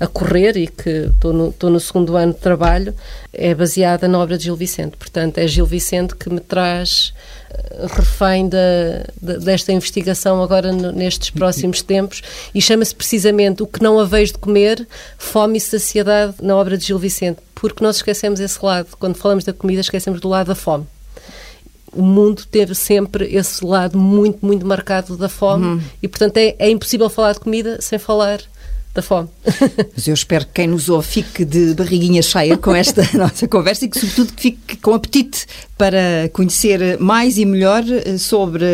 a correr e que estou no, estou no segundo ano de trabalho, é baseada na obra de Gil Vicente. Portanto, é Gil Vicente que me traz eh, refém da, da, desta investigação agora nestes próximos tempos e chama-se precisamente O que não haveis de comer, fome e saciedade na obra de Gil Vicente, porque nós esquecemos esse lado. Quando falamos da comida, esquecemos do lado da fome o mundo teve sempre esse lado muito, muito marcado da fome uhum. e, portanto, é, é, impossível falar de comida sem falar da fome. Mas eu espero que quem nos ouve fique de barriguinha cheia com esta nossa conversa e que, sobretudo, que fique com apetite para conhecer mais e melhor eh, sobre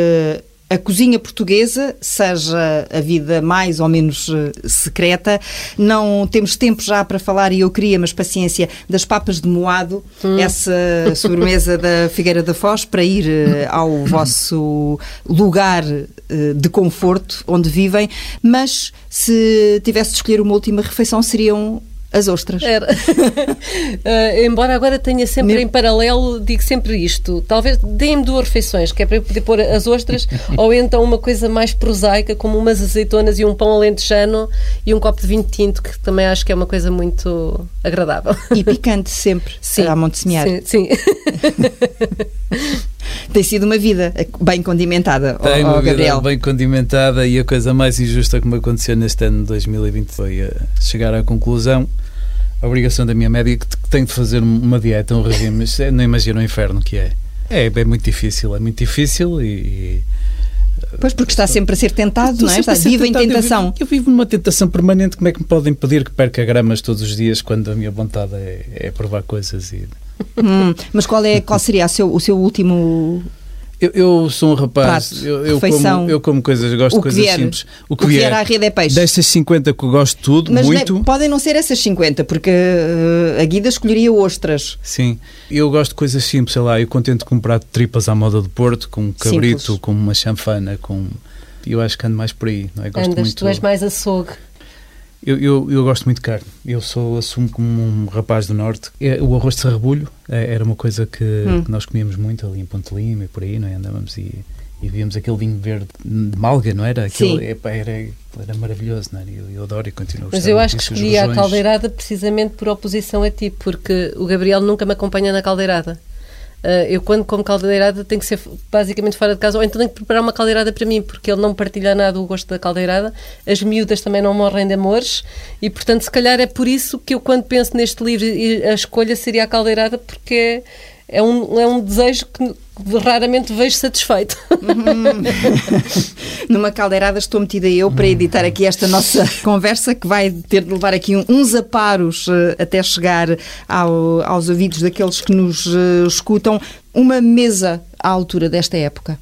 a cozinha portuguesa, seja a vida mais ou menos eh, secreta. Não temos tempo já para falar, e eu queria, mas paciência, das papas de moado, hum. essa sobremesa da Figueira da Foz, para ir eh, ao vosso lugar de conforto onde vivem. Mas se tivesse de escolher uma última refeição, seriam as ostras. Era. uh, embora agora tenha sempre em paralelo, digo sempre isto. Talvez deem-me duas refeições, que é para eu poder pôr as ostras, ou então uma coisa mais prosaica, como umas azeitonas e um pão alentejano e um copo de vinho tinto, que também acho que é uma coisa muito agradável. E picante sempre, sim, a Monte Semear. Sim, sim. Tem sido uma vida bem condimentada, Tem uma Gabriel. vida bem condimentada e a coisa mais injusta que me aconteceu neste ano de 2020 foi eh, chegar à conclusão a obrigação da minha médica que tenho de fazer uma dieta, um regime, é, não imagino o inferno que é. é. É muito difícil, é muito difícil e, e Pois, porque está sempre a ser tentado, não é? Está vivo em tentação. Eu vivo, eu vivo, numa tentação permanente. Como é que me podem pedir que perca gramas todos os dias quando a minha vontade é, é provar coisas? E... Hum, mas qual, é, qual seria o seu, o seu último eu, eu, sou um rapaz, Prato, eu, eu, como, eu como coisas, gosto de coisas vier, simples. O que, o que vier, vier à rede é peixe. Destas 50 que eu gosto de tudo, Mas muito. Ne, podem não ser essas 50, porque uh, a Guida escolheria ostras. Sim, eu gosto de coisas simples, sei lá, eu contento com um prato de tripas à moda do Porto, com um cabrito, simples. com uma chanfana, com... Eu acho que ando mais por aí, não é? Gosto Andas, muito... tu és mais açougue. Eu, eu, eu, gosto muito de carne. Eu sou, assumo como um rapaz do Norte. É, o arroz de sarrabulho é, era uma coisa que, hum. que, nós comíamos muito ali em Ponte Lima e por aí, não é? Andávamos e, e víamos aquele vinho verde de malga, não era? Aquele, Sim. É, era, era maravilhoso, não é? Eu, eu adoro e continuo a Mas eu acho que escolhi a caldeirada precisamente por oposição a ti, porque o Gabriel nunca me acompanha na caldeirada. Uh, eu, quando como caldeirada, tenho que ser basicamente fora de casa, ou então tenho que preparar uma caldeirada para mim, porque ele não partilha nada o gosto da caldeirada. As miúdas também não morrem de amores, e portanto, se calhar é por isso que eu, quando penso neste livro, a escolha seria a caldeirada, porque é um, é um desejo que raramente vejo satisfeito. Numa caldeirada estou metida eu para editar aqui esta nossa conversa que vai ter de levar aqui uns aparos uh, até chegar ao, aos ouvidos daqueles que nos uh, escutam. Uma mesa à altura desta época.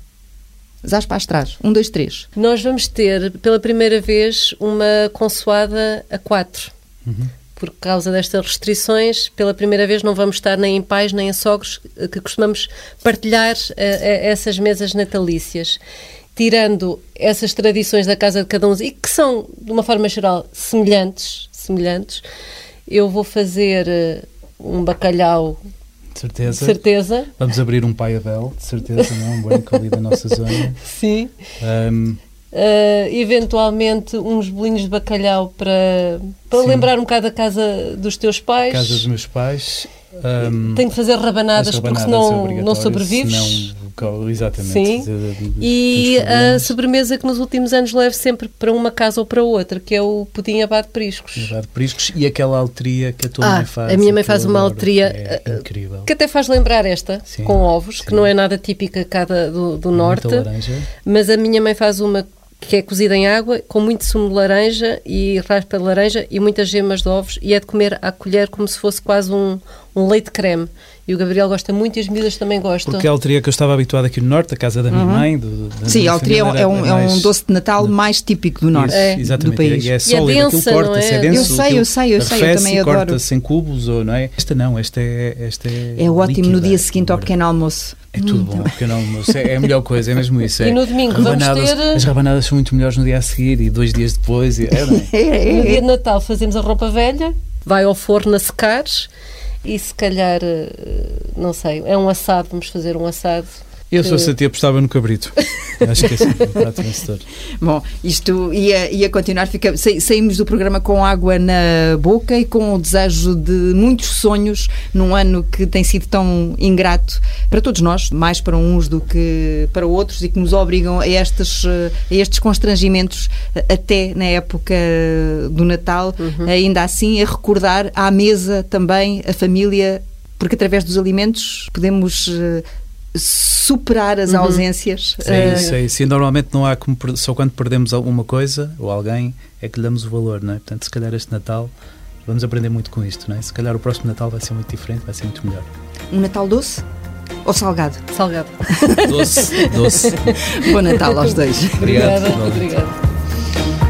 Zás para trás. Um, dois, três. Nós vamos ter, pela primeira vez, uma consoada a quatro. Uhum por causa destas restrições, pela primeira vez não vamos estar nem em pais nem em sogros, eh, que costumamos partilhar uh, essas mesas natalícias. Tirando essas tradições da casa de cada um e que são, de uma forma geral, semelhantes, semelhantes eu vou fazer um bacalhau de certeza. De certeza. Vamos abrir um Pai Abel, de certeza, não? Um banco ali da nossa zona. Sim. Um, Uh, eventualmente uns bolinhos de bacalhau para, para lembrar um bocado a casa dos teus pais. Casa dos meus pais. Um, Tenho que fazer rabanadas, rabanadas porque senão não sobrevives. Senão, exatamente. Sim. E a sobremesa que nos últimos anos levo sempre para uma casa ou para outra, que é o pudim abado de priscos. Abado de priscos e aquela altria que a tua ah, mãe faz. A minha mãe faz uma altria é uh, incrível. que até faz lembrar esta, sim, com ovos, sim. que não é nada típica cá do, do norte. Mas a minha mãe faz uma que é cozida em água, com muito sumo de laranja e raspa de laranja e muitas gemas de ovos e é de comer à colher como se fosse quase um, um leite creme. E o Gabriel gosta muito e as miúdas também gostam. Porque é a altria que eu estava habituado aqui no Norte, a casa da minha uhum. mãe. Do, do, Sim, a altria é, um, é um doce de Natal mais típico do Norte é. Exatamente. do país. E é sólido, e é densa, aquilo corta-se, é? é denso. Eu sei, eu sei, eu sei, eu também adoro. corta-se em cubos, ou, não é? Esta não, esta é esta É, é ótimo no dia seguinte ao pequeno almoço. É tudo bom, pequeno almoço. É, é a melhor coisa, é mesmo isso. É. E no domingo vamos ter... As rabanadas são muito melhores no dia a seguir e dois dias depois. E, é, é? no dia de Natal fazemos a roupa velha, vai ao forno a secar e se calhar... Uh, não sei, é um assado, vamos fazer um assado. Eu, se fosse a ti, apostava no cabrito. Acho que é sempre um prato vencedor. Bom, isto ia, ia continuar. Fica, sa, saímos do programa com água na boca e com o desejo de muitos sonhos num ano que tem sido tão ingrato para todos nós, mais para uns do que para outros, e que nos obrigam a estes, a estes constrangimentos até na época do Natal, uhum. ainda assim a recordar à mesa também a família porque através dos alimentos podemos superar as uhum. ausências. Sim, uh... sim, sim. Normalmente não há como só quando perdemos alguma coisa ou alguém é que lhe damos o valor, não é? Portanto, se calhar este Natal vamos aprender muito com isto, não é? Se calhar o próximo Natal vai ser muito diferente, vai ser muito melhor. Um Natal doce? Ou salgado? Salgado. Doce, doce. Bom Natal aos dois. Obrigado. Obrigada. Obrigado.